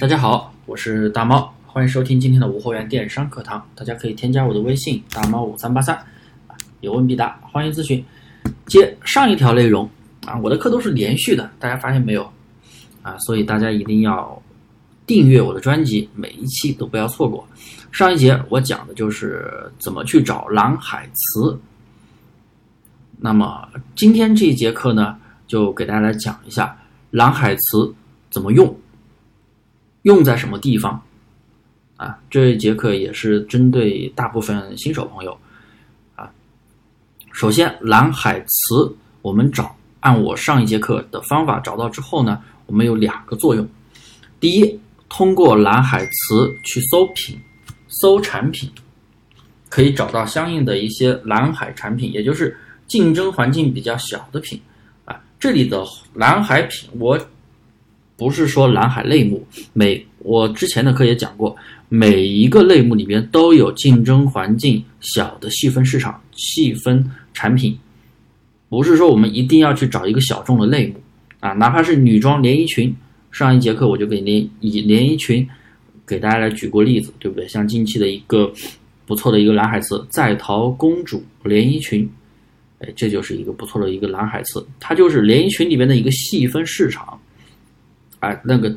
大家好，我是大猫，欢迎收听今天的无货源电商课堂。大家可以添加我的微信大猫五三八三，啊，有问必答，欢迎咨询。接上一条内容啊，我的课都是连续的，大家发现没有啊？所以大家一定要订阅我的专辑，每一期都不要错过。上一节我讲的就是怎么去找蓝海词，那么今天这一节课呢，就给大家来讲一下蓝海词怎么用。用在什么地方？啊，这一节课也是针对大部分新手朋友啊。首先，蓝海词我们找，按我上一节课的方法找到之后呢，我们有两个作用。第一，通过蓝海词去搜品、搜产品，可以找到相应的一些蓝海产品，也就是竞争环境比较小的品啊。这里的蓝海品我。不是说蓝海类目，每我之前的课也讲过，每一个类目里边都有竞争环境小的细分市场、细分产品，不是说我们一定要去找一个小众的类目啊，哪怕是女装连衣裙，上一节课我就给连以连衣裙给大家来举过例子，对不对？像近期的一个不错的一个蓝海词，在逃公主连衣裙，哎，这就是一个不错的一个蓝海词，它就是连衣裙里边的一个细分市场。哎，那个，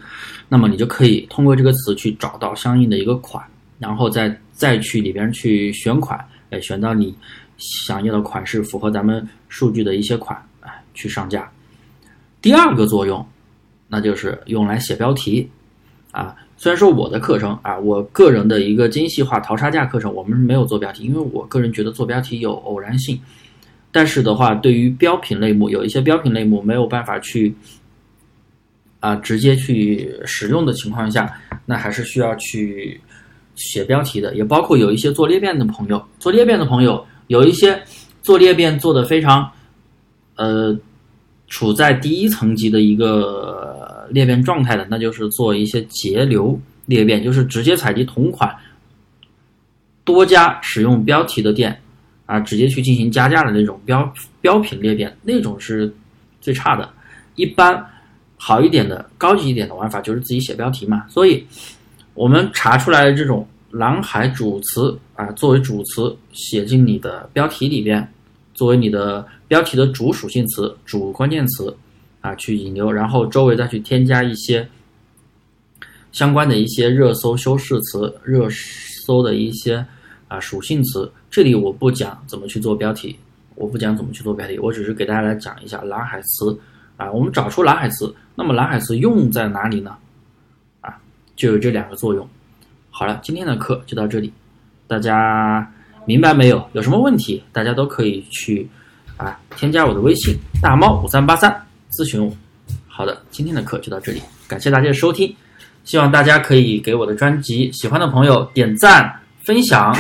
那么你就可以通过这个词去找到相应的一个款，然后再再去里边去选款，哎，选到你想要的款式，符合咱们数据的一些款，哎，去上架。第二个作用，那就是用来写标题啊。虽然说我的课程啊，我个人的一个精细化淘差价课程，我们没有做标题，因为我个人觉得做标题有偶然性。但是的话，对于标品类目，有一些标品类目没有办法去。啊，直接去使用的情况下，那还是需要去写标题的。也包括有一些做裂变的朋友，做裂变的朋友，有一些做裂变做的非常，呃，处在第一层级的一个裂变状态的，那就是做一些节流裂变，就是直接采集同款多家使用标题的店啊，直接去进行加价的那种标标品裂变，那种是最差的，一般。好一点的、高级一点的玩法就是自己写标题嘛，所以我们查出来的这种蓝海主词啊，作为主词写进你的标题里边，作为你的标题的主属性词、主关键词啊，去引流，然后周围再去添加一些相关的一些热搜修饰词、热搜的一些啊属性词。这里我不讲怎么去做标题，我不讲怎么去做标题，我只是给大家来讲一下蓝海词。啊，我们找出蓝海词，那么蓝海词用在哪里呢？啊，就有这两个作用。好了，今天的课就到这里，大家明白没有？有什么问题，大家都可以去啊添加我的微信大猫五三八三咨询我。好的，今天的课就到这里，感谢大家的收听，希望大家可以给我的专辑喜欢的朋友点赞分享。